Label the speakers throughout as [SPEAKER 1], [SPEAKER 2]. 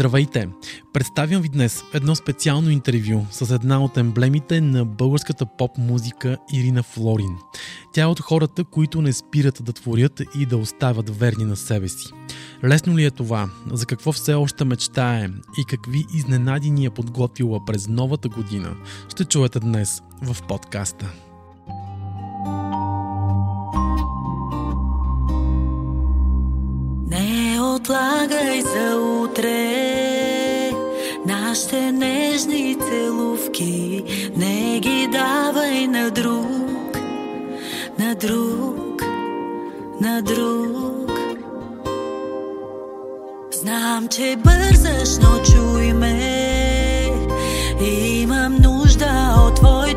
[SPEAKER 1] Здравейте! Представям ви днес едно специално интервю с една от емблемите на българската поп-музика Ирина Флорин. Тя е от хората, които не спират да творят и да остават верни на себе си. Лесно ли е това? За какво все още мечтае? И какви изненади ни е подготвила през новата година? Ще чуете днес в подкаста.
[SPEAKER 2] Отлагай за утре нашите нежни целувки, не ги давай на друг, на друг, на друг. Знам, че бързаш, но чуй ме, имам нужда от твоето,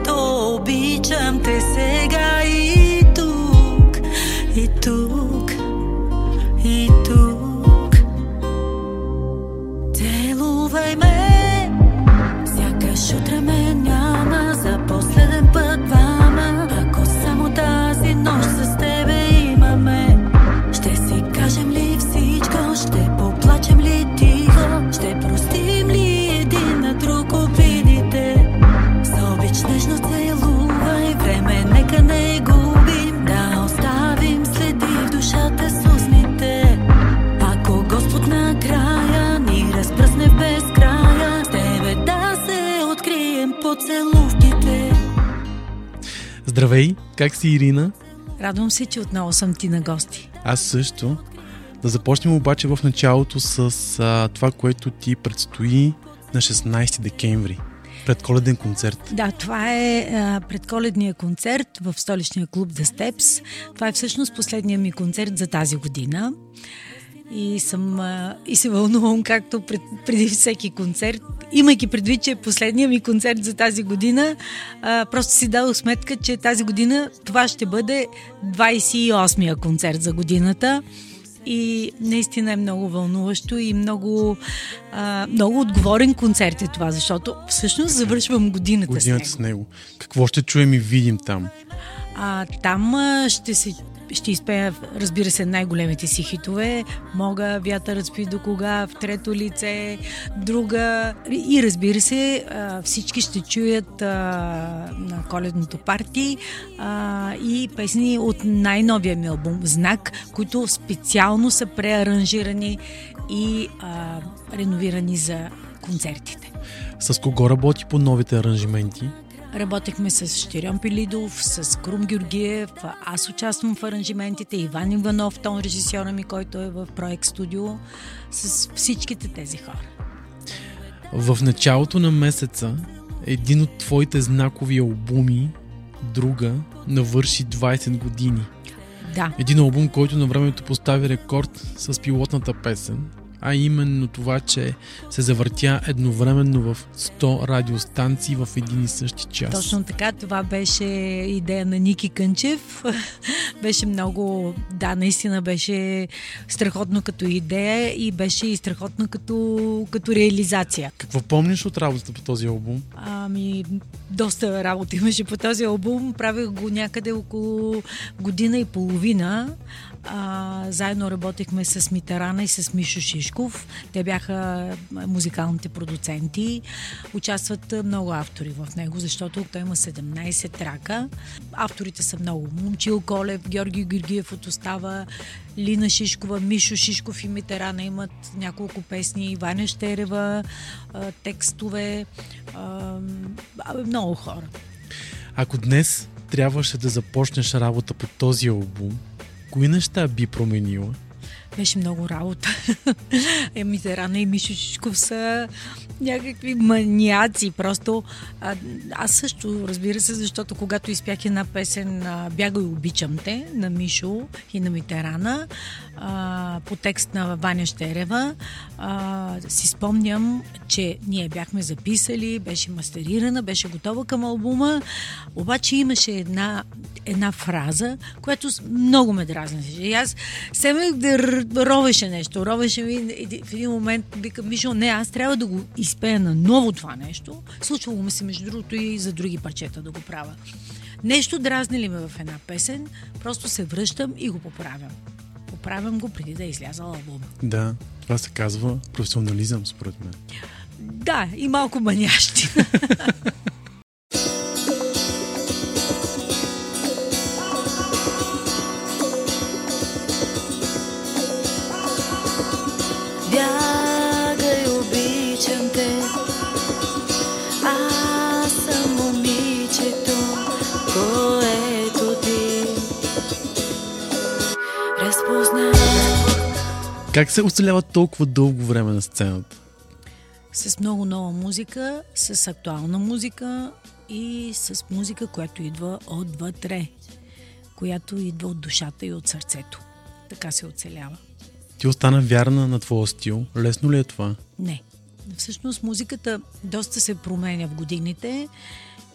[SPEAKER 1] Здравей! Как си, Ирина?
[SPEAKER 2] Радвам се, че отново съм ти на гости.
[SPEAKER 1] Аз също. Да започнем обаче в началото с а, това, което ти предстои на 16 декември. Предколеден концерт.
[SPEAKER 2] Да, това е а, предколедния концерт в столичния клуб The Steps. Това е всъщност последния ми концерт за тази година. И, съм, а, и се вълнувам както пред, преди всеки концерт. Имайки предвид, че е последния ми концерт за тази година, а, просто си дадох сметка, че тази година това ще бъде 28-я концерт за годината. И наистина е много вълнуващо и много, а, много отговорен концерт е това, защото всъщност завършвам годината,
[SPEAKER 1] Годината
[SPEAKER 2] с
[SPEAKER 1] с
[SPEAKER 2] него.
[SPEAKER 1] него. Какво ще чуем и видим там?
[SPEAKER 2] А, там а, ще се ще изпея, разбира се, най-големите си хитове. Мога, вятърът спи до кога, в трето лице, друга. И разбира се, всички ще чуят на коледното парти и песни от най-новия ми албум Знак, които специално са преаранжирани и реновирани за концертите.
[SPEAKER 1] С кого работи по новите аранжименти?
[SPEAKER 2] Работехме с Щирян Пилидов, с Крум Георгиев, аз участвам в аранжиментите, Иван Иванов, тон режисьора ми, който е в проект студио, с всичките тези хора.
[SPEAKER 1] В началото на месеца един от твоите знакови албуми, друга, навърши 20 години.
[SPEAKER 2] Да,
[SPEAKER 1] Един албум, който на времето постави рекорд с пилотната песен, а именно това, че се завъртя едновременно в 100 радиостанции в един и същи час.
[SPEAKER 2] точно така. Това беше идея на Ники Кънчев. беше много, да, наистина беше страхотно като идея и беше и страхотно като, като реализация.
[SPEAKER 1] Какво помниш от работата по този албум?
[SPEAKER 2] Ами, доста работа имаше по този албум. Правих го някъде около година и половина. А, заедно работехме с Митарана и с Мишо Шишков. Те бяха музикалните продуценти. Участват много автори в него, защото той има 17 трака. Авторите са много. Момчил Колев, Георги Георгиев от Остава, Лина Шишкова, Мишо Шишков и Митерана имат няколко песни, Ваня Щерева, текстове, много хора.
[SPEAKER 1] Ако днес трябваше да започнеш работа по този албум, кои неща би променила?
[SPEAKER 2] Беше много работа. Е, Митерана и Мишо Шишков са някакви маниаци. Просто а, аз също, разбира се, защото когато изпях една песен Бягай обичам те на Мишо и на Митерана по текст на Ваня Щерева, а, си спомням, че ние бяхме записали, беше мастерирана, беше готова към албума, обаче имаше една, една фраза, която много ме дразнеше. И аз семех да р- ровеше нещо. Ровеше ми в един момент вика, Мишо, не, аз трябва да го изпея на ново това нещо. Случвало ми се, между другото, и за други парчета да го правя. Нещо дразни ли ме в една песен, просто се връщам и го поправям. Поправям го преди да е излязал албума.
[SPEAKER 1] Да, това се казва професионализъм, според мен.
[SPEAKER 2] Да, и малко манящи.
[SPEAKER 1] Как се оцелява толкова дълго време на сцената?
[SPEAKER 2] с много нова музика, с актуална музика и с музика, която идва отвътре, която идва от душата и от сърцето. Така се оцелява.
[SPEAKER 1] Ти остана вярна на твоя стил. Лесно ли е това?
[SPEAKER 2] Не. Всъщност музиката доста се променя в годините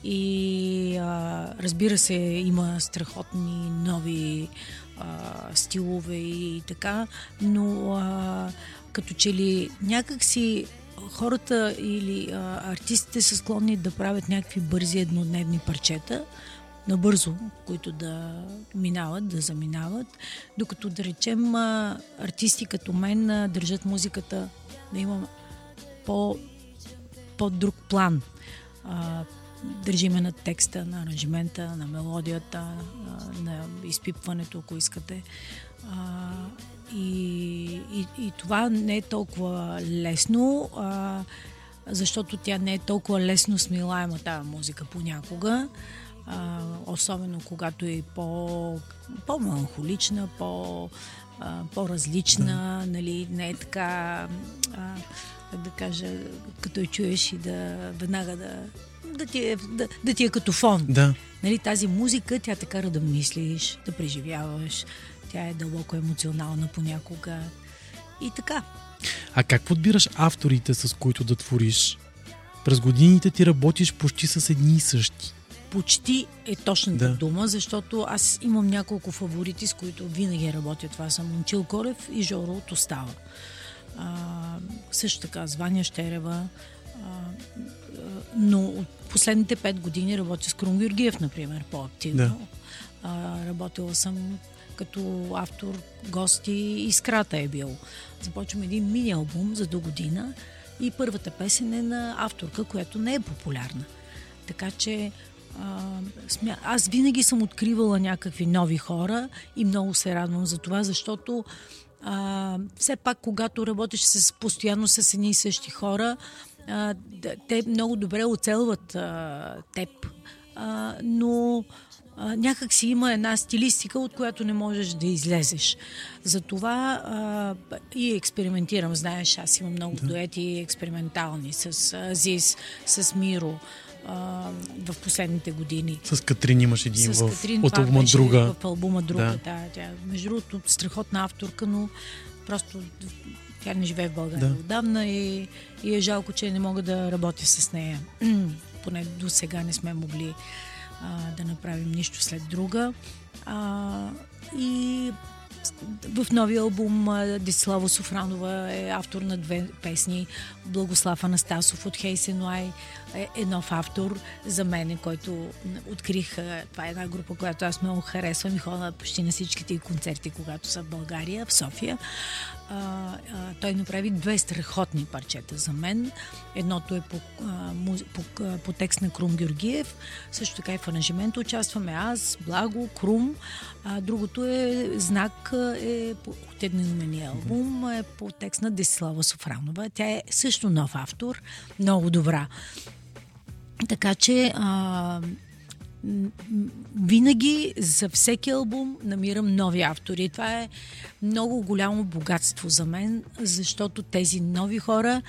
[SPEAKER 2] и а, разбира се, има страхотни нови а, стилове и така, но а, като че ли някак си хората или а, артистите са склонни да правят някакви бързи еднодневни парчета, набързо, които да минават, да заминават, докато да речем а, артисти като мен а, държат музиката да има по, по-друг план. А, държиме на текста, на аранжимента, на мелодията, на изпипването, ако искате. А, и, и, и това не е толкова лесно, а, защото тя не е толкова лесно смилаема тази музика понякога. А, особено когато е по, по-меланхолична, по, а, по-различна, нали, не е така, а, да кажа, като я чуеш и да веднага да, да, ти е, да, да ти е като фон.
[SPEAKER 1] Да.
[SPEAKER 2] Нали, тази музика тя те кара да мислиш, да преживяваш, тя е дълбоко емоционална понякога и така.
[SPEAKER 1] А как подбираш авторите, с които да твориш? През годините ти работиш почти с едни и същи.
[SPEAKER 2] Почти е точната
[SPEAKER 1] Да.
[SPEAKER 2] дума, защото аз имам няколко фаворити, с които винаги работя. Това са Момчил Колев и Жоро от Остава. А, също така Звания Щерева. Но от последните пет години работя с Крум Георгиев, например, по-активно.
[SPEAKER 1] Да.
[SPEAKER 2] А, работила съм като автор, гости и скрата е бил. Започвам един мини-албум за до година и първата песен е на авторка, която не е популярна. Така че а, смя... аз винаги съм откривала някакви нови хора и много се радвам за това, защото а, все пак, когато работиш с, постоянно с едни и същи хора, а, те много добре оцелват а, теб, а, но а, някак си има една стилистика, от която не можеш да излезеш. Затова а, и експериментирам, знаеш, аз имам много дуети експериментални с Азис, с Миро а, в последните години.
[SPEAKER 1] С Катрин имаш един
[SPEAKER 2] С
[SPEAKER 1] в,
[SPEAKER 2] Катрин
[SPEAKER 1] от албума Друга.
[SPEAKER 2] В албума Друга,
[SPEAKER 1] Да.
[SPEAKER 2] да. да тя, между другото, страхотна авторка, но просто тя не живее в България
[SPEAKER 1] Да.
[SPEAKER 2] да. отдавна и, и е жалко, че не мога да работя с нея. Поне до сега не сме могли а, да направим нищо след друга. А, и в новия албум Десислава Софранова е автор на две песни. Благослав Анастасов от Хейсенуай е, е нов автор за мен, който открих. Това е една група, която аз много харесвам и ходя почти на всичките концерти, когато са в България, в София. А, а, той направи две страхотни парчета за мен. Едното е по, а, муз, по, а, по текст на Крум Георгиев, също така и в аранжимента участваме аз, Благо, Крум. А, другото е знак е по, от едноименния албум, е по текст на Десислава Софранова. Тя е също нов автор, много добра. Така че а, винаги за всеки албум намирам нови автори. И Това е много голямо богатство за мен, защото тези нови хора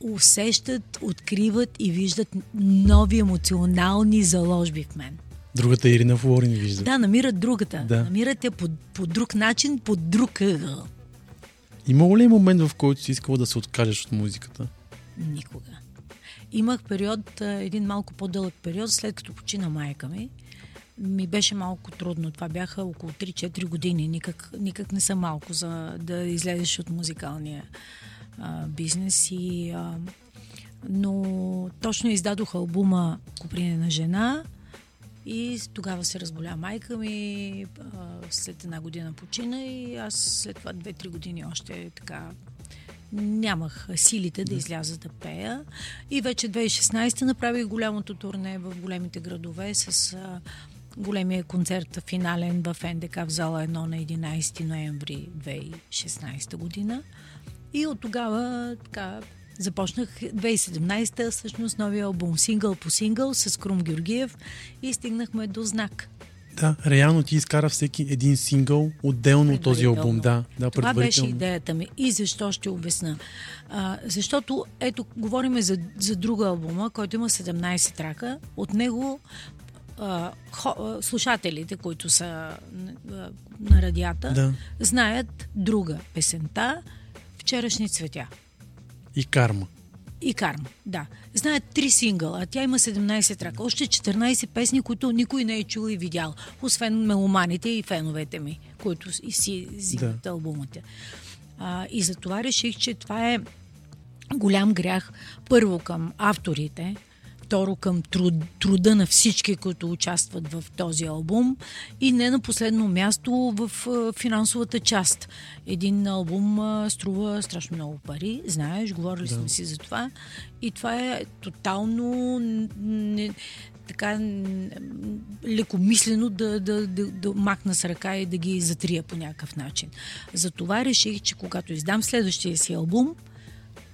[SPEAKER 2] усещат, откриват и виждат нови емоционални заложби в мен.
[SPEAKER 1] Другата Ирина Флорин вижда.
[SPEAKER 2] Да, намират другата.
[SPEAKER 1] Да.
[SPEAKER 2] Намират я по, по друг начин, по друг ъгъл.
[SPEAKER 1] Имало ли е момент, в който си искала да се откажеш от музиката?
[SPEAKER 2] Никога. Имах период, един малко по-дълъг период, след като почина майка ми. ми беше малко трудно. Това бяха около 3-4 години. Никак, никак не са малко за да излезеш от музикалния а, бизнес. И, а, но точно издадох албума Куприне на жена и тогава се разболя майка ми, а, след една година почина и аз след това 2-3 години още така нямах силите да изляза да пея. И вече 2016 направих голямото турне в големите градове с а, големия концерт финален в НДК в зала 1 на 11 ноември 2016 година. И от тогава така започнах 2017 всъщност новия албум сингъл по сингъл с Крум Георгиев и стигнахме до знак.
[SPEAKER 1] Да, реално ти изкара всеки един сингъл отделно от този албум. Да, да,
[SPEAKER 2] Това беше идеята ми. И защо ще обясна. А, защото, ето, говорим за, за друга албума, който има 17 трака. От него а, хо, а, слушателите, които са а, на радията,
[SPEAKER 1] Да.
[SPEAKER 2] знаят друга песента Вчерашни цветя.
[SPEAKER 1] И карма.
[SPEAKER 2] И карма, да. Знаят три сингъла, а тя има 17 трака. Още 14 песни, които никой не е чул и видял. Освен меломаните и феновете ми, които си взимат да. албумите. А, и затова реших, че това е голям грях. Първо към авторите, второ към труд, труда на всички, които участват в този албум и не на последно място в финансовата част. Един албум струва страшно много пари, знаеш, говорили да. сме си за това и това е тотално не, така лекомислено да, да, да, да махна с ръка и да ги затрия по някакъв начин. Затова реших, че когато издам следващия си албум,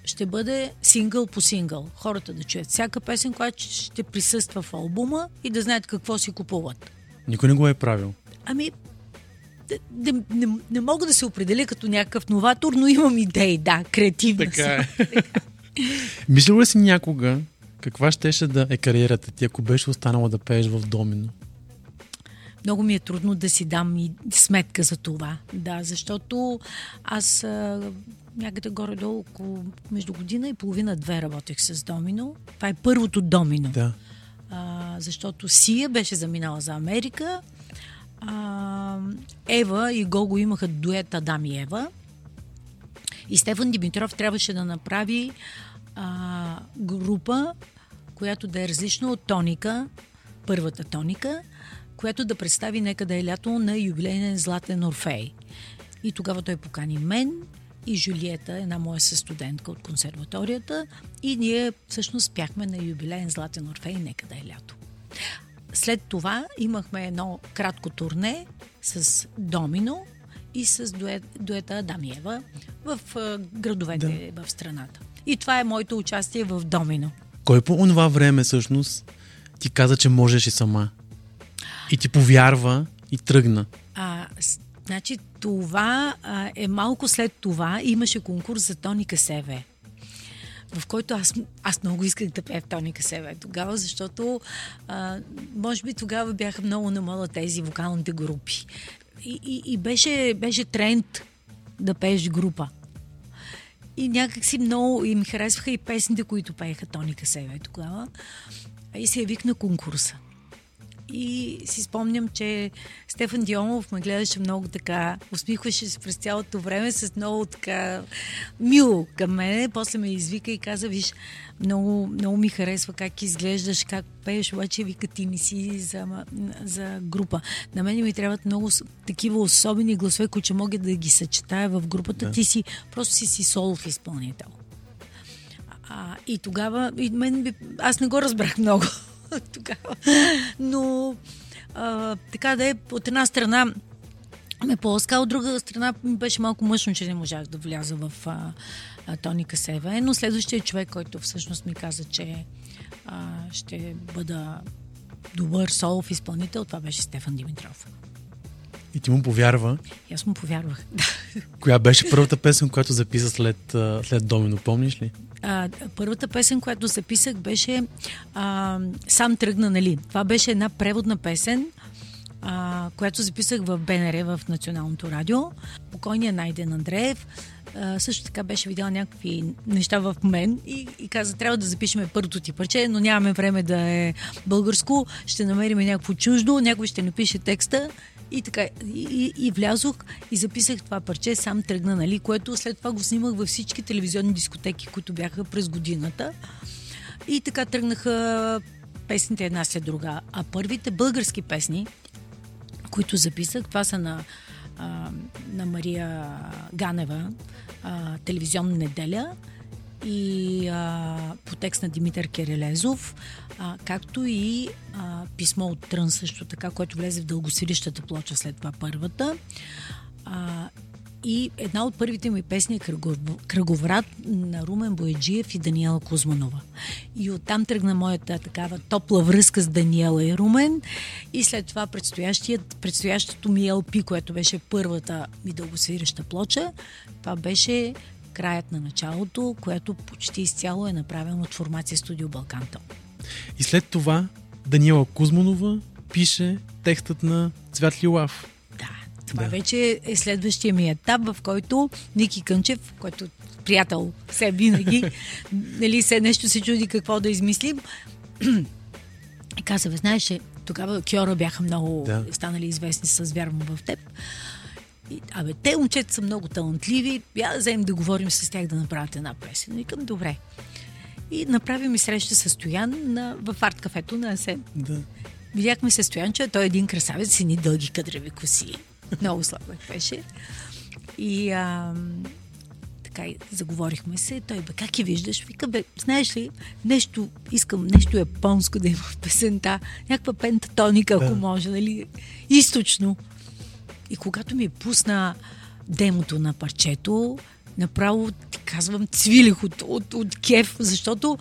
[SPEAKER 2] ще бъде сингъл по сингъл. Хората да чуят всяка песен, която ще присъства в албума и да знаят какво си купуват.
[SPEAKER 1] Никой не го е правил.
[SPEAKER 2] Ами, не, не, не, не мога да се определя като някакъв новатор, но имам идеи, да, креативна
[SPEAKER 1] Така
[SPEAKER 2] съм.
[SPEAKER 1] е. Мислил ли си някога каква щеше да е кариерата ти, ако беше останала да пееш в Домино?
[SPEAKER 2] Много ми е трудно да си дам и сметка за това. Да, защото аз а, някъде горе-долу около между година и половина-две работех с Домино. Това е първото Домино.
[SPEAKER 1] Да.
[SPEAKER 2] а, защото Сия беше заминала за Америка. А, Ева и Гого имаха дует Адам и Ева. И Стефан Димитров трябваше да направи а, група, която да е различна от Тоника, първата Тоника, която да представи Нека да е лято на юбилейен Златен Орфей. И тогава той покани мен и Жулиета, една моя състудентка от консерваторията, и ние всъщност пяхме на юбилейен Златен Орфей Нека да е лято. След това имахме едно кратко турне с Домино и с дует, дуета Адамиева в градовете да. в страната. И това е моето участие в Домино.
[SPEAKER 1] Кой по онова време всъщност ти каза, че можеш и сама? И ти повярва и тръгна.
[SPEAKER 2] Значи това а, е малко след това имаше конкурс за Тоника СВ в който аз, аз много исках да пея в Тоника Севе тогава, защото а, може би тогава бяха много намала тези вокалните групи. И, и, и беше, беше тренд да пееш група. И някак си много и ми харесваха и песните, които пееха Тоника Севе тогава. И се явих на конкурса. И си спомням, че Стефан Дионов ме гледаше много така, усмихваше се през цялото време с много така мило към мене. После ме извика и каза, виж, много, много ми харесва как изглеждаш, как пееш, обаче вика ти не си за, за група. На мен ми трябват много такива особени гласове, които могат да ги съчетая в групата.
[SPEAKER 1] Да.
[SPEAKER 2] Ти си, просто си си солов изпълнител. А, и тогава, и мен, би- аз не го разбрах много тогава. Но а, така да е, от една страна ме поласка, от друга страна ми беше малко мъжно, че не можах да вляза в а, а, Тоника Севе. Но следващия човек, който всъщност ми каза, че а, ще бъда добър солов изпълнител, това беше Стефан Димитров.
[SPEAKER 1] И ти му повярва.
[SPEAKER 2] И аз му повярвах. Да.
[SPEAKER 1] Коя беше първата песен, която записа след, след Домино, помниш ли?
[SPEAKER 2] А, първата песен, която записах, беше а, Сам тръгна, нали? Това беше една преводна песен а, която записах в БНР в Националното радио. Покойният Найден Андреев а, също така беше видял някакви неща в мен и, и каза, трябва да запишеме първото ти парче, но нямаме време да е българско, ще намерим някакво чуждо, някой ще напише текста и така, и, и, влязох и записах това парче, сам тръгна, нали, което след това го снимах във всички телевизионни дискотеки, които бяха през годината. И така тръгнаха песните една след друга. А първите български песни, които записах, това са на, а, на Мария Ганева, а, телевизионна неделя и а, по текст на Димитър Керелезов, а, както и а, писмо от Трън също така, което влезе в дългосилищата плоча след това първата. А, и една от първите ми песни е Кръговрат на Румен Бояджиев и Даниела Кузманова. И оттам тръгна моята такава топла връзка с Даниела и Румен. И след това предстоящото ми LP, което беше първата ми дългосвиреща плоча, това беше краят на началото, което почти изцяло е направено от формация Студио Балканто.
[SPEAKER 1] И след това Даниела Кузманова пише текстът на Цвят Лилав.
[SPEAKER 2] Да, това да. вече е следващия ми етап, в който Ники Кънчев, който приятел все винаги, нали, се нещо се чуди какво да измислим, и каза, знаеш, тогава Кьора бяха много да. станали известни с Вярвам в теб. И, абе, те момчета са много талантливи, я да вземем да говорим с тях да направят една песен. Викам, добре. И направи ми среща с Стоян на, в арт-кафето на Асен.
[SPEAKER 1] Да.
[SPEAKER 2] Видяхме се Стоян, че той е един красавец с едни дълги кадреви коси. Много слабък беше. И а, така и заговорихме се. Той бе, как я виждаш? Вика, бе, знаеш ли, нещо, искам нещо японско да има в песента. Някаква пентатоника, ако да. може, нали? Източно. И когато ми пусна демото на парчето, направо казвам, цвилих от, от, от кеф, защото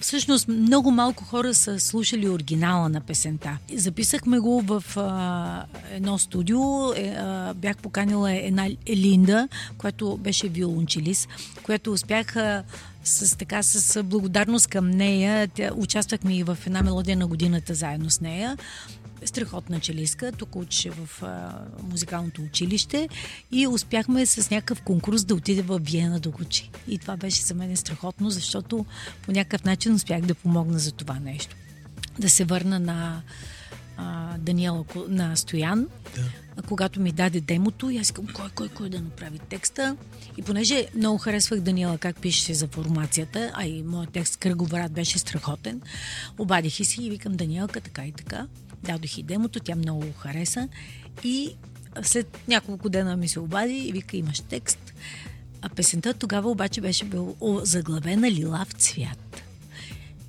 [SPEAKER 2] всъщност много малко хора са слушали оригинала на песента. Записахме го в а, едно студио. Е, а, бях поканила една Елинда, която беше виолончелист, която успяха с, така, с благодарност към нея. Тя, участвахме и в една мелодия на годината заедно с нея страхотна челистка, тук учеше в а, музикалното училище и успяхме с някакъв конкурс да отиде в Виена да учи. И това беше за мен страхотно, защото по някакъв начин успях да помогна за това нещо. Да се върна на а, Даниела, на Стоян, да. когато ми даде демото и аз искам кой, кой, кой да направи текста. И понеже много харесвах Даниела как пише за формацията, а и моят текст Кръговрат беше страхотен, обадих и си и викам Даниелка така и така дадох и демото, тя много го хареса и след няколко дена ми се обади и вика имаш текст. А песента тогава обаче беше бил заглавена Лилав цвят.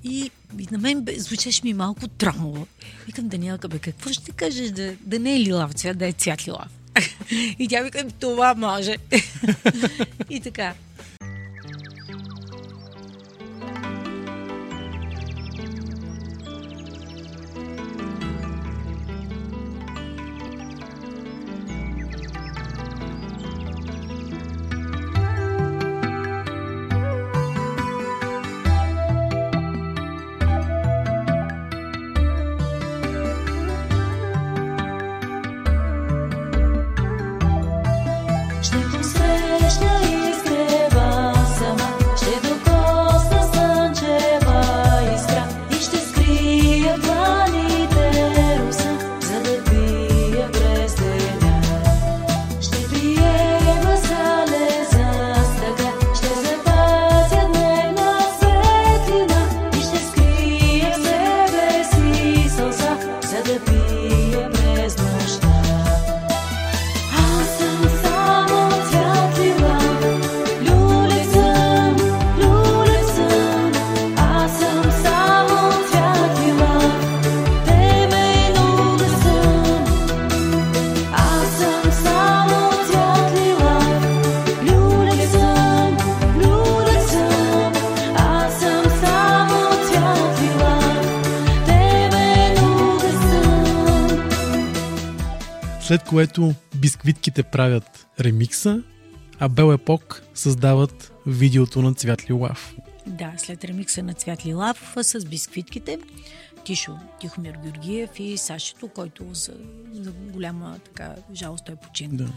[SPEAKER 2] И, и на мен звучеше ми малко тромово. Викам, Даниелка, бе, какво ще кажеш да, да не е лилав цвят, да е цвят лилав? и тя вика, това може. и така.
[SPEAKER 1] След което бисквитките правят ремикса, а Бел Епок създават видеото на Цвят Лилав.
[SPEAKER 2] Да, след ремикса на Цвят Лилав с бисквитките. Тишо Тихомир Георгиев и Сашето, който за, за голяма така жалост той почина.
[SPEAKER 1] Да.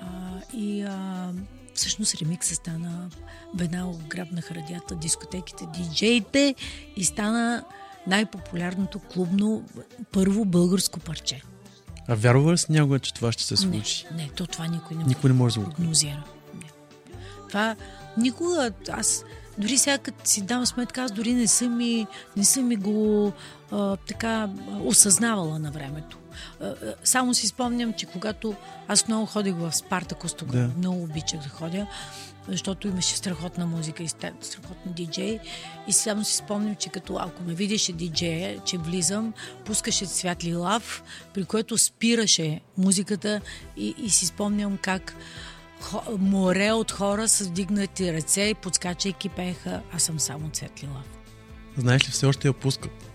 [SPEAKER 2] А, и а, всъщност ремикса стана веднага грабнаха радията, дискотеките, диджеите и стана най-популярното клубно първо българско парче.
[SPEAKER 1] А вярва ли си някога, че това ще се случи?
[SPEAKER 2] Не, не, то това никой не
[SPEAKER 1] Никой не може да
[SPEAKER 2] прогнозира. Не. Това никога, аз дори сега като си дам сметка, аз дори не съм ми, не съм ми го а, така осъзнавала на времето. А, само си спомням, че когато аз много ходих в Спартакус тогава,
[SPEAKER 1] Да.
[SPEAKER 2] много обичах да ходя, защото имаше страхотна музика и страхотни диджеи. И само си спомням, че като ако ме видеше диджея, че влизам, пускаше цвят лилав, при което спираше музиката и, и си спомням как море от хора с вдигнати ръце и подскачайки пееха, аз съм само цвет лилав.
[SPEAKER 1] Знаеш ли, все още я пускат.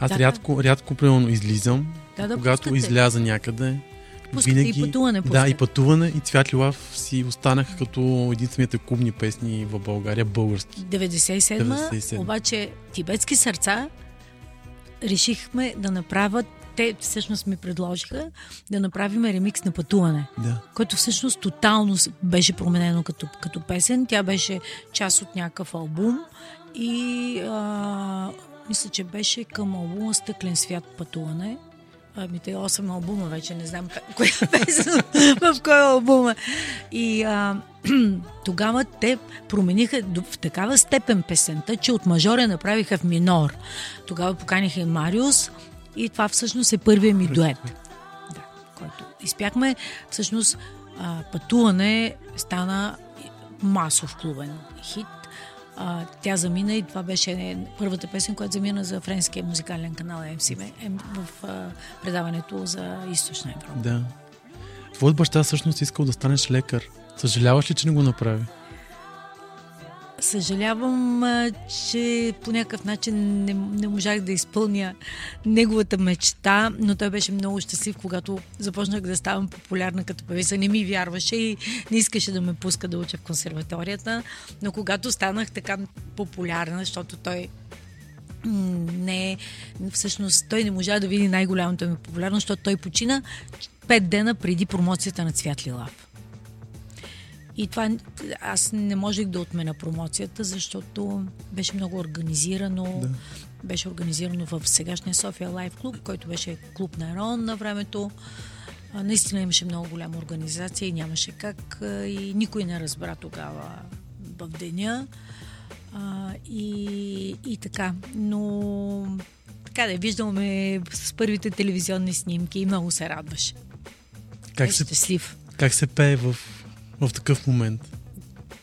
[SPEAKER 1] Аз
[SPEAKER 2] Да,
[SPEAKER 1] рядко, рядко, примерно, излизам,
[SPEAKER 2] Да, да
[SPEAKER 1] когато
[SPEAKER 2] пускате.
[SPEAKER 1] изляза някъде.
[SPEAKER 2] Пускате и пътуване
[SPEAKER 1] Да,
[SPEAKER 2] пускате.
[SPEAKER 1] и пътуване, и Цвят Лилав си останаха като единствените клубни песни в България, български.
[SPEAKER 2] 97,
[SPEAKER 1] 97.
[SPEAKER 2] обаче тибетски сърца решихме да направят, те всъщност ми предложиха да направим ремикс на пътуване.
[SPEAKER 1] Да.
[SPEAKER 2] който всъщност тотално беше променено като, като песен. Тя беше част от някакъв албум и а, мисля, че беше към албума Стъклен свят пътуване. Ами те 8 албума вече, не знам коя песен, в кой албум е. И а, тогава те промениха в такава степен песента, че от мажор я направиха в минор. Тогава поканиха и Мариус и това всъщност е първият ми дует да, който изпяхме. Всъщност а, пътуване стана масов клубен хит. А, тя замина и това беше първата песен, която замина за френския музикален канал MCM М- в а, предаването за Източна Европа.
[SPEAKER 1] Да. Твоят баща всъщност искал да станеш лекар. Съжаляваш ли, че не го направи?
[SPEAKER 2] Съжалявам, че по някакъв начин не, не можах да изпълня неговата мечта, но той беше много щастлив, когато започнах да ставам популярна като певица. Не ми вярваше и не искаше да ме пуска да уча в консерваторията, но когато станах така популярна, защото той не, всъщност той не можа да види най-голямото ми популярност, защото той почина пет дена преди промоцията на Цвят Лилав. И това аз не можех да отмена промоцията, защото беше много организирано.
[SPEAKER 1] Да.
[SPEAKER 2] Беше организирано в сегашния София Лайф клуб, който беше клуб на Ерон на времето. А, наистина имаше много голяма организация и нямаше как. И никой не разбра тогава в деня. А, и, и така. Но така да виждаме с първите телевизионни снимки и много се радваше.
[SPEAKER 1] Как
[SPEAKER 2] Е
[SPEAKER 1] се,
[SPEAKER 2] щастлив.
[SPEAKER 1] как се пее в, в такъв момент?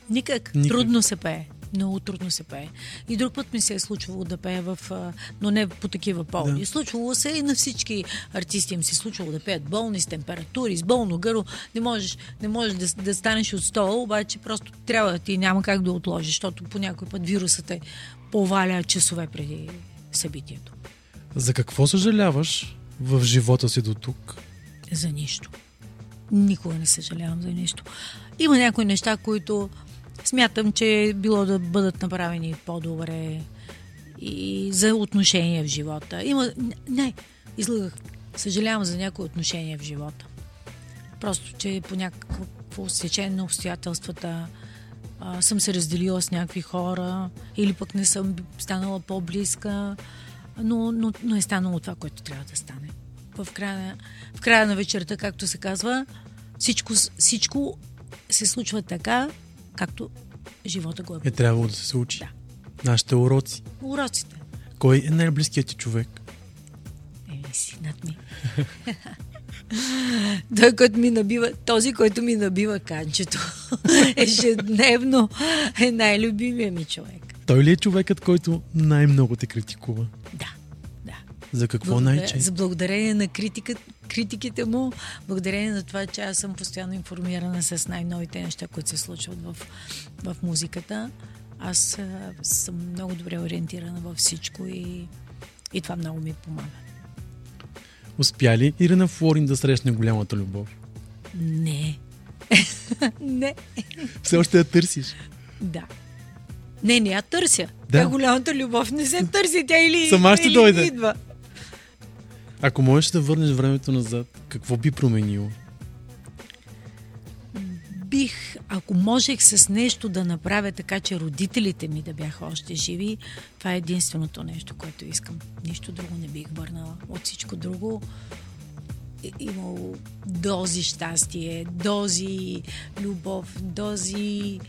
[SPEAKER 2] Никак.
[SPEAKER 1] Никак.
[SPEAKER 2] Трудно се пее. Много трудно се пее. И друг път ми се е случвало да пея в... Но не по такива поводи.
[SPEAKER 1] Да.
[SPEAKER 2] Случвало се и на всички артисти им се е случвало да пеят болни, с температури, с болно гърло. Не можеш, не можеш да, да станеш от стола, обаче просто трябва да ти няма как да отложиш, защото по някой път вирусът е поваля часове преди събитието.
[SPEAKER 1] За какво съжаляваш в живота си до тук?
[SPEAKER 2] За нищо. Никога не съжалявам за нищо. Има някои неща, които смятам, че е било да бъдат направени по-добре и за отношения в живота. Има... Не, излагах. Съжалявам за някои отношения в живота. Просто, че по някакво сечение на обстоятелствата а, съм се разделила с някакви хора или пък не съм станала по-близка, но, но, но е станало това, което трябва да стане. В края, в края на вечерта, както се казва, всичко, всичко се случва така, както живота го е.
[SPEAKER 1] Е трябвало да се случи.
[SPEAKER 2] Да.
[SPEAKER 1] Нашите уроци.
[SPEAKER 2] Уроците.
[SPEAKER 1] Кой е най-близкият ти човек?
[SPEAKER 2] Еми, синът ми. Той, който ми набива, този, който ми набива канчето ежедневно е най-любимия ми човек.
[SPEAKER 1] Той ли е човекът, който най-много те критикува? За какво най-често?
[SPEAKER 2] За благодарение на критика, критиките му, благодарение на това, че аз съм постоянно информирана с най-новите неща, които се случват в, в музиката. Аз а, съм много добре ориентирана във всичко и, и това много ми помага.
[SPEAKER 1] Успя ли Ирина Флорин да срещне голямата любов?
[SPEAKER 2] Не. Не.
[SPEAKER 1] Все още я търсиш.
[SPEAKER 2] Да. Не, не я търся.
[SPEAKER 1] Да.
[SPEAKER 2] Тя голямата любов не се търси, тя или,
[SPEAKER 1] Сама ще
[SPEAKER 2] или
[SPEAKER 1] дойде.
[SPEAKER 2] идва.
[SPEAKER 1] Ако можеш да върнеш времето назад, какво би променило?
[SPEAKER 2] Бих, ако можех с нещо да направя така, че родителите ми да бяха още живи, това е единственото нещо, което искам. Нищо друго не бих върнала. От всичко друго е имало дози щастие, дози любов, дози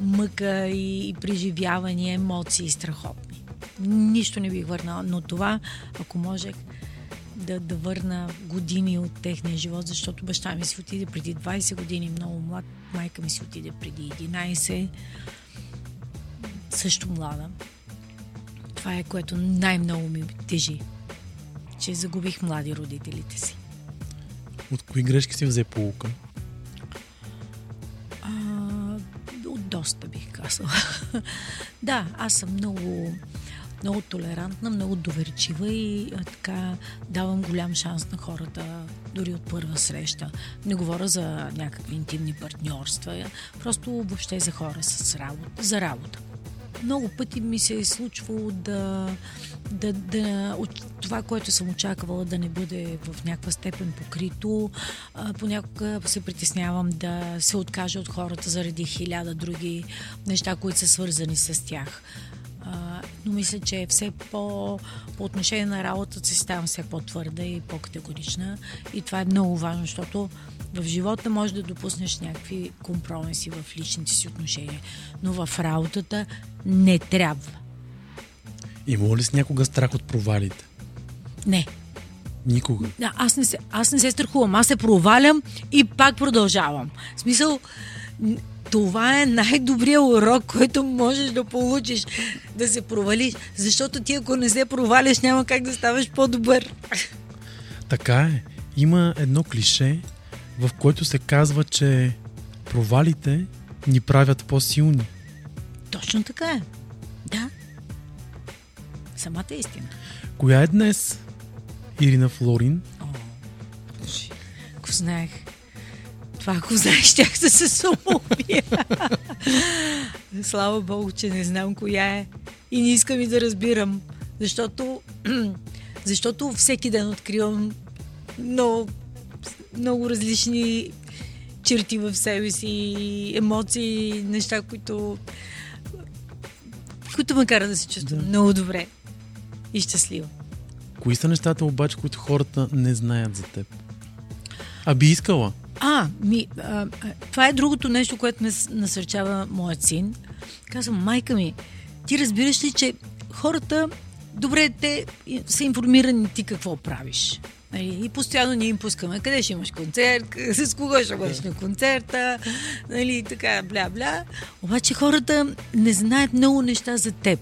[SPEAKER 2] мъка и, преживявания, емоции страхотни. Нищо не бих върнала, но това, ако можех да, да върна години от техния живот, защото баща ми си отиде преди 20 години, много млад, майка ми си отиде преди 11, също млада. Това е което най-много ми тежи, че загубих млади родителите си.
[SPEAKER 1] От кои грешки си взе полука?
[SPEAKER 2] А, от доста бих казала. да, аз съм много, много толерантна, много доверчива и а, така давам голям шанс на хората, дори от първа среща. Не говоря за някакви интимни партньорства, просто въобще за хора с работа, за работа. Много пъти ми се е случвало да, да, да от това, което съм очаквала да не бъде в някаква степен покрито. А, понякога се притеснявам да се откажа от хората заради хиляда други неща, които са свързани с тях. Но мисля, че все по, по отношение на работата си ставам все по-твърда и по-категорична. И това е много важно, защото в живота може да допуснеш някакви компромиси в личните си отношения, но в работата не трябва.
[SPEAKER 1] Имало ли си някога страх от провалите?
[SPEAKER 2] Не.
[SPEAKER 1] Никога.
[SPEAKER 2] Да, аз не, се, аз не се страхувам. Аз се провалям и пак продължавам. В смисъл, това е най-добрият урок, който можеш да получиш. Да се провалиш. Защото ти ако не се проваляш, няма как да ставаш по-добър.
[SPEAKER 1] Така е. Има едно клише, в което се казва, че провалите ни правят по-силни.
[SPEAKER 2] Точно така е. Да. Самата истина.
[SPEAKER 1] Коя е днес Ирина Флорин?
[SPEAKER 2] О, ако знаех. Това, ако знаеш, щях да се самоубия. Слава Богу, че не знам коя е. И не искам и да разбирам. Защото, защото всеки ден откривам много, много различни черти в себе си, емоции, неща, които, които ме карат да се чувствам
[SPEAKER 1] Да.
[SPEAKER 2] много добре и щастлива.
[SPEAKER 1] Кои са нещата обаче, които хората не знаят за теб? А би искала?
[SPEAKER 2] А, ми, а, това е другото нещо, което ме насърчава моят син. Казвам, майка ми, ти разбираш ли, че хората, добре, те са информирани ти какво правиш. Нали, и постоянно ние им пускаме къде ще имаш концерт, с кого ще бъдеш на концерта, нали, така, бля-бля. Обаче хората не знаят много неща за теб.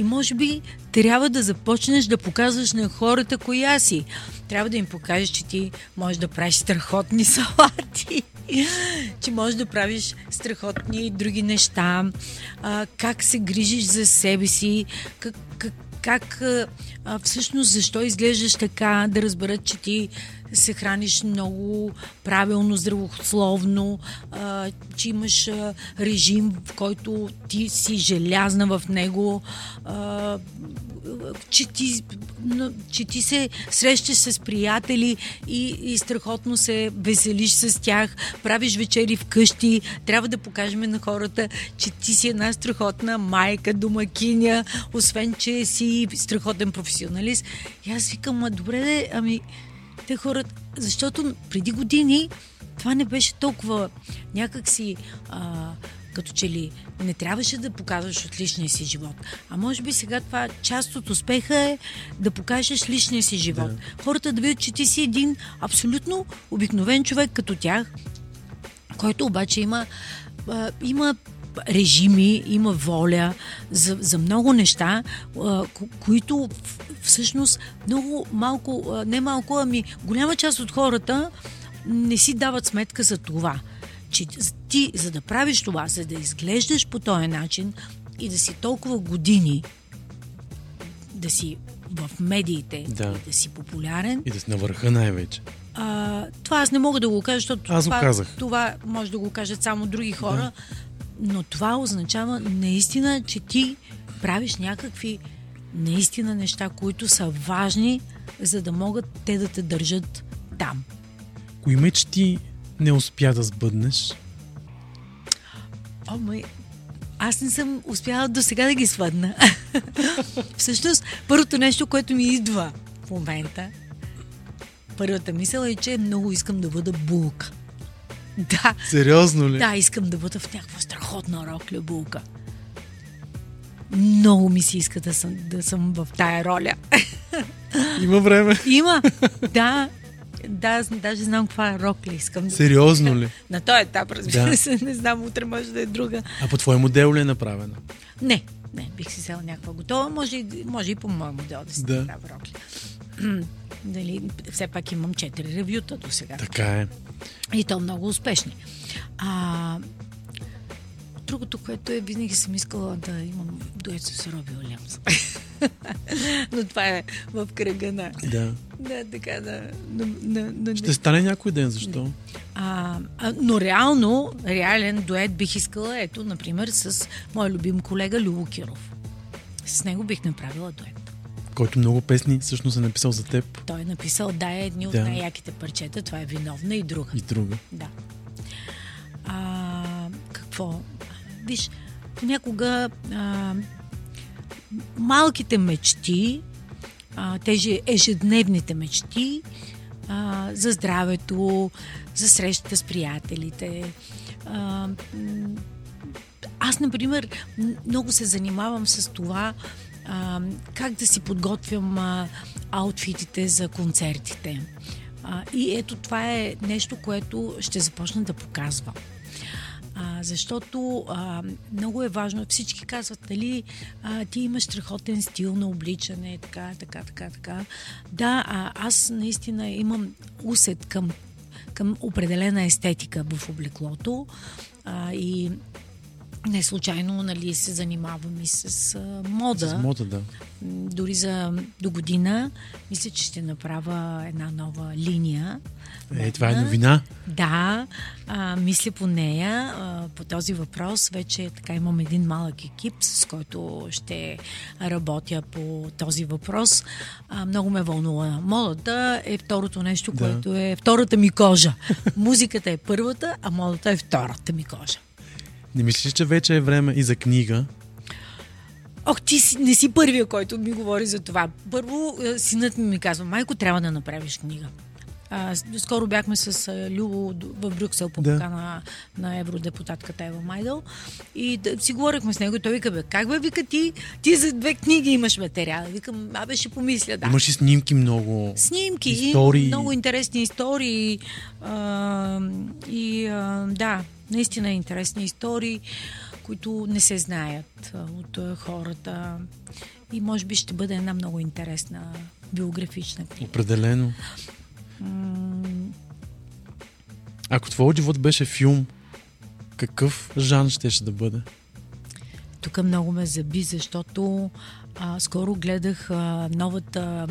[SPEAKER 2] И може би трябва да започнеш да показваш на хората коя си. Трябва да им покажеш, че ти можеш да правиш страхотни салати, че можеш да правиш страхотни други неща, а, как се грижиш за себе си, как, как, а, всъщност защо изглеждаш така, да разберат, че ти се храниш много правилно, здравословно, а, че имаш а, режим, в който ти си желязна в него, а, че, ти, че ти се срещаш с приятели и, и страхотно се веселиш с тях, правиш вечери вкъщи, трябва да покажем на хората, че ти си една страхотна майка, домакиня, освен, че си страхотен професионалист. И аз викам, добре, ами те хората, защото преди години това не беше толкова някакси а, като че ли не трябваше да показваш от личния си живот. А може би сега това част от успеха е да покажеш личния си живот. Да. Хората да видят, че ти си един абсолютно обикновен човек като тях, който обаче има, а, има режими, има воля за, за много неща, а, които всъщност много малко, а, не малко, ами голяма част от хората не си дават сметка за това. Че ти, за да правиш това, за да изглеждаш по този начин и да си толкова години, да си в медиите,
[SPEAKER 1] Да.
[SPEAKER 2] и да си популярен,
[SPEAKER 1] И да си на върха най-вече.
[SPEAKER 2] а, това аз не мога да го кажа, защото
[SPEAKER 1] Аз го
[SPEAKER 2] това,
[SPEAKER 1] казах.
[SPEAKER 2] това може да го кажат само други хора. Но това означава наистина, че ти правиш някакви наистина неща, които са важни, за да могат те да те държат там.
[SPEAKER 1] Кои мечти не успя да сбъднеш?
[SPEAKER 2] О, май, аз не съм успяла до сега да ги свъдна. Всъщност, първото нещо, което ми идва в момента, първата мисъл е, че много искам да бъда булка. Да,
[SPEAKER 1] Сериозно ли?
[SPEAKER 2] да, искам да бъда в някаква страхотна рокля булка. Много ми се иска да съм, да съм в тая роля.
[SPEAKER 1] Има време.
[SPEAKER 2] Има, да, да, даже знам каква е рокля искам. да-
[SPEAKER 1] Сериозно ли?
[SPEAKER 2] На този етап, разбира
[SPEAKER 1] Да.
[SPEAKER 2] се, не знам, утре може да е друга.
[SPEAKER 1] А по твой модел ли е направена?
[SPEAKER 2] Не, не, бих си взела някаква готова. Може, може и по моя модел да си
[SPEAKER 1] Да.
[SPEAKER 2] направя рокля. Дали, все пак имам 4 ревюта до сега.
[SPEAKER 1] Така е.
[SPEAKER 2] И то много успешни. А, другото, което е, винаги съм искала да имам дует с Роби Уилямс. Но това е в кръга на...
[SPEAKER 1] Да.
[SPEAKER 2] Да, така да... На, на, на,
[SPEAKER 1] Ще стане някой ден, защо?
[SPEAKER 2] а, а, но реално, реален дует бих искала, ето, например, с мой любим колега Любо Киров. С него бих направила дует.
[SPEAKER 1] Който много песни всъщност е написал за теб
[SPEAKER 2] Той е написал Да е едни от
[SPEAKER 1] Да.
[SPEAKER 2] най-яките парчета, това е виновна и друга.
[SPEAKER 1] и друга.
[SPEAKER 2] Да. А, какво? Виж, понякога а, малките мечти, а, тези ежедневните мечти а, за здравето, за срещата с приятелите. А, аз, например, много се занимавам с това а, как да си подготвям а, аутфитите за концертите. А, и ето това е нещо, което ще започна да показвам. А, защото а, много е важно. Всички казват, дали а, ти имаш страхотен стил на обличане, така, така, така, така. Да, а, аз наистина имам усет към, към определена естетика в облеклото а, и не случайно нали, се занимавам и с а, мода.
[SPEAKER 1] С мода, да.
[SPEAKER 2] Дори за до година мисля, че ще направя една нова линия.
[SPEAKER 1] Е, това е
[SPEAKER 2] модна.
[SPEAKER 1] новина.
[SPEAKER 2] Да, а, мисля по нея, а, по този въпрос. Вече така имам един малък екип, с който ще работя по този въпрос. А, много ме вълнува. Модата е второто нещо,
[SPEAKER 1] Да.
[SPEAKER 2] което е втората ми кожа. Музиката е първата, а модата е втората ми кожа.
[SPEAKER 1] Не мислиш, че вече е време и за книга?
[SPEAKER 2] Ох, ти си, не си първия, който ми говори за това. Първо, е, синът ми ми казва, майко, трябва да направиш книга. А, скоро бяхме с а, Любо в Брюксел по
[SPEAKER 1] Да.
[SPEAKER 2] на, на евродепутатката Ева Майдъл и да, си говорихме с него и той вика, бе, как бе, вика ти, ти за две книги имаш материал. Викам, абе, ще помисля, да.
[SPEAKER 1] Имаш и снимки много.
[SPEAKER 2] Снимки,
[SPEAKER 1] истории.
[SPEAKER 2] много интересни истории а, и а, да, наистина интересни истории, които не се знаят от хората и може би ще бъде една много интересна биографична книга.
[SPEAKER 1] Определено. Ако твоят живот беше филм, какъв жан щеше да бъде?
[SPEAKER 2] Тук много ме заби, защото а, скоро гледах а, новата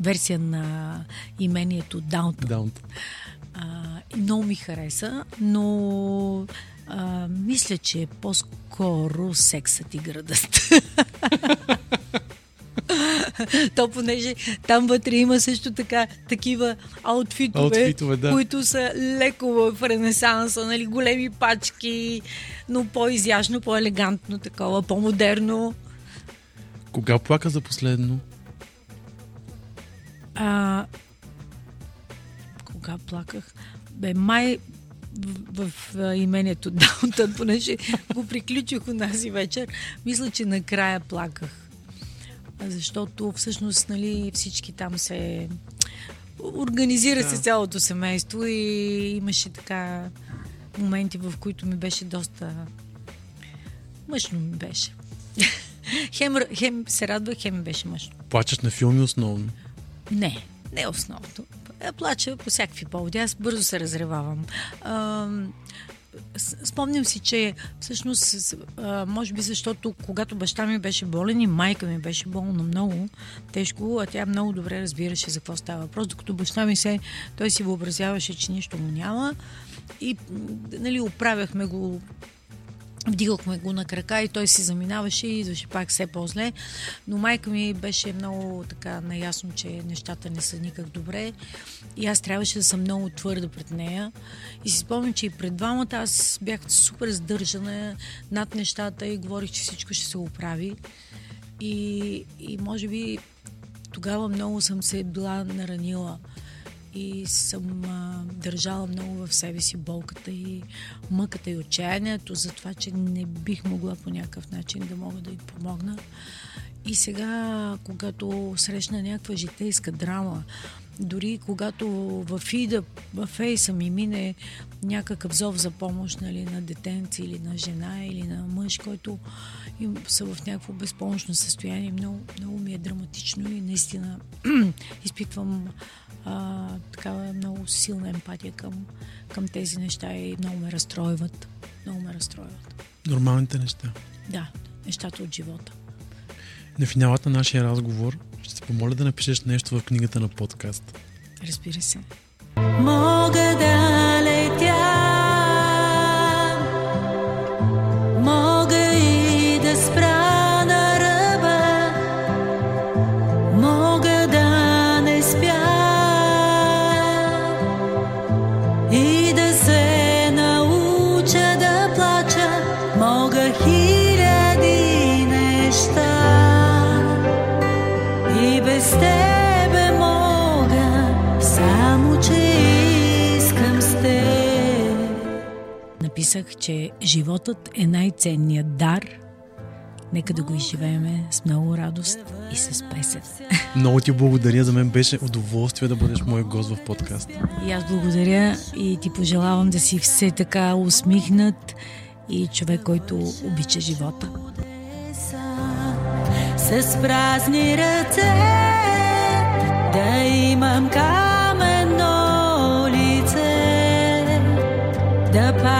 [SPEAKER 2] версия на имението Даунтън.
[SPEAKER 1] Даунт.
[SPEAKER 2] И много ми хареса, но а, мисля, че е по-скоро сексът и градът. То понеже там вътре има също така такива аутфитове,
[SPEAKER 1] Аутфитове, да.
[SPEAKER 2] които са леко в ренесанса, нали, големи пачки, но по-изящно, по-елегантно такова, по-модерно.
[SPEAKER 1] Кога плака за последно?
[SPEAKER 2] А, кога плаках? Бе, май в, в, в имението Даунтън, понеже го приключих онази вечер, мисля, че накрая плаках. Защото всъщност нали, всички там се... Организира се
[SPEAKER 1] Да.
[SPEAKER 2] цялото семейство и имаше така моменти, в които ми беше доста... Мъжно ми беше. Хем, хем се радвах, хем ми беше мъжно.
[SPEAKER 1] Плачеш на филми основно.
[SPEAKER 2] Не, не е основното. Я плача по всякакви поводи. Аз бързо се разревавам. А, спомням си, че всъщност, може би защото когато баща ми беше болен и майка ми беше болна много тежко, а тя много добре разбираше за какво става въпрос, докато баща ми се, той си въобразяваше, че нищо му няма и нали, оправяхме го Вдигахме го на крака и той си заминаваше и идваше пак все по-зле. Но майка ми беше много така наясно, че нещата не са никак добре. И аз трябваше да съм много твърда пред нея. И си спомням, че и пред двамата аз бях супер сдържана над нещата и говорих, че всичко ще се оправи. И, и може би тогава много съм се била наранила и съм а, държала много в себе си болката и мъката и отчаянието за това, че не бих могла по някакъв начин да мога да й помогна. И сега, когато срещна някаква житейска драма, дори когато в Ида, в Фейса ми мине някакъв зов за помощ нали, на детенци или на жена или на мъж, който им са в някакво безпомощно състояние, много, много ми е драматично и наистина изпитвам а, такава много силна емпатия към, към тези неща и много ме разстройват. Много ме разстройват.
[SPEAKER 1] Нормалните неща.
[SPEAKER 2] Да, нещата от живота.
[SPEAKER 1] На финалата на нашия разговор ще се помоля да напишеш нещо в книгата на подкаст.
[SPEAKER 2] Разбира се.
[SPEAKER 3] Мога
[SPEAKER 2] Написах, че животът е най-ценният дар. Нека да го изживееме с много радост и с песен.
[SPEAKER 1] Много ти благодаря. За мен беше удоволствие да бъдеш мой гост в подкаст.
[SPEAKER 2] И аз благодаря и ти пожелавам да си все така усмихнат и човек, който обича живота.
[SPEAKER 3] С празни ръце да имам каменно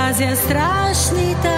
[SPEAKER 3] Kaz je strašni ta